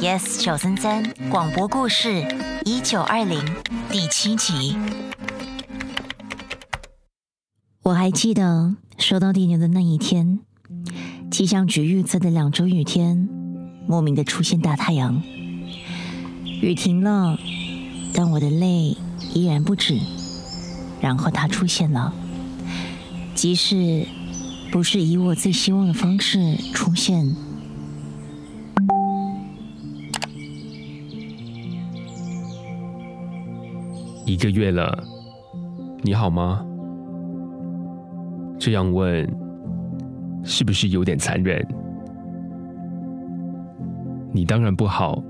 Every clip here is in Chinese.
Yes 九三三广播故事一九二零第七集。我还记得收到电邮的那一天，气象局预测的两周雨天，莫名的出现大太阳，雨停了，但我的泪依然不止。然后它出现了，即使不是以我最希望的方式出现。一个月了，你好吗？这样问是不是有点残忍？你当然不好，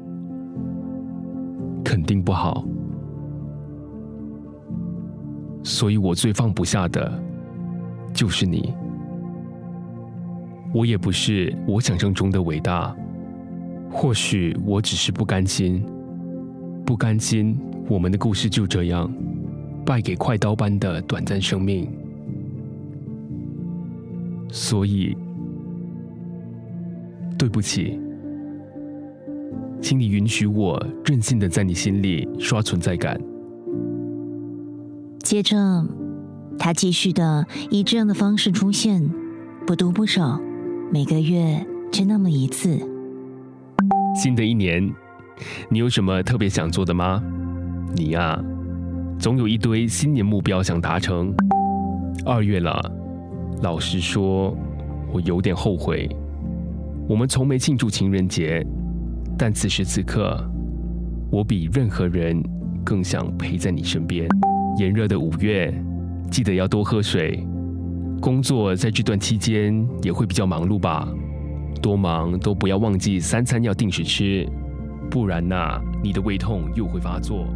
肯定不好，所以我最放不下的就是你。我也不是我想象中的伟大，或许我只是不甘心，不甘心。我们的故事就这样败给快刀般的短暂生命，所以对不起，请你允许我任性的在你心里刷存在感。接着，他继续的以这样的方式出现，不多不少，每个月就那么一次。新的一年，你有什么特别想做的吗？你呀，总有一堆新年目标想达成。二月了，老实说，我有点后悔。我们从没庆祝情人节，但此时此刻，我比任何人更想陪在你身边。炎热的五月，记得要多喝水。工作在这段期间也会比较忙碌吧？多忙都不要忘记三餐要定时吃，不然呐，你的胃痛又会发作。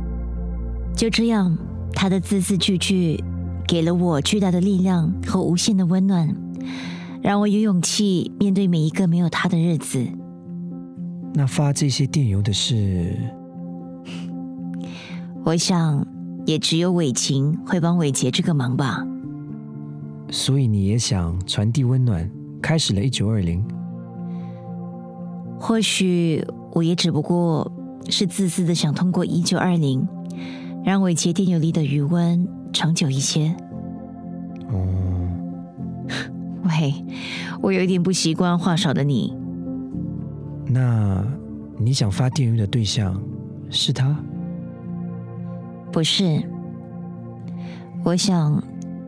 就这样，他的字字句句给了我巨大的力量和无限的温暖，让我有勇气面对每一个没有他的日子。那发这些电邮的是，我想也只有伟晴会帮伟杰这个忙吧。所以你也想传递温暖，开始了一九二零。或许我也只不过是自私的想通过一九二零。让伟杰电邮里的余温长久一些。哦，喂，我有一点不习惯话少的你。那你想发电邮的对象是他？不是，我想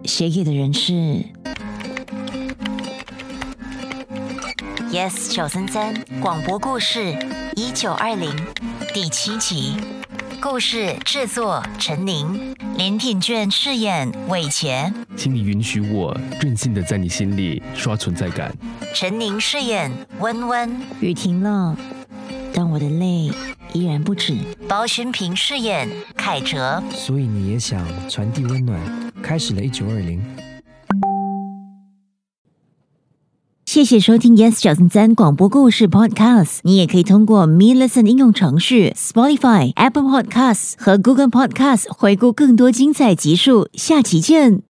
写给的人是 Yes 九三三广播故事一九二零第七集。故事制作：陈宁，林品卷饰演伟杰。请你允许我任性的在你心里刷存在感。陈宁饰演温温。雨停了，但我的泪依然不止。包勋平饰演凯哲。所以你也想传递温暖，开始了一九二零。谢谢收听 Yes 小三三广播故事 Podcast。你也可以通过 Me Listen 应用程序、Spotify、Apple Podcasts 和 Google Podcasts 回顾更多精彩集数。下期见。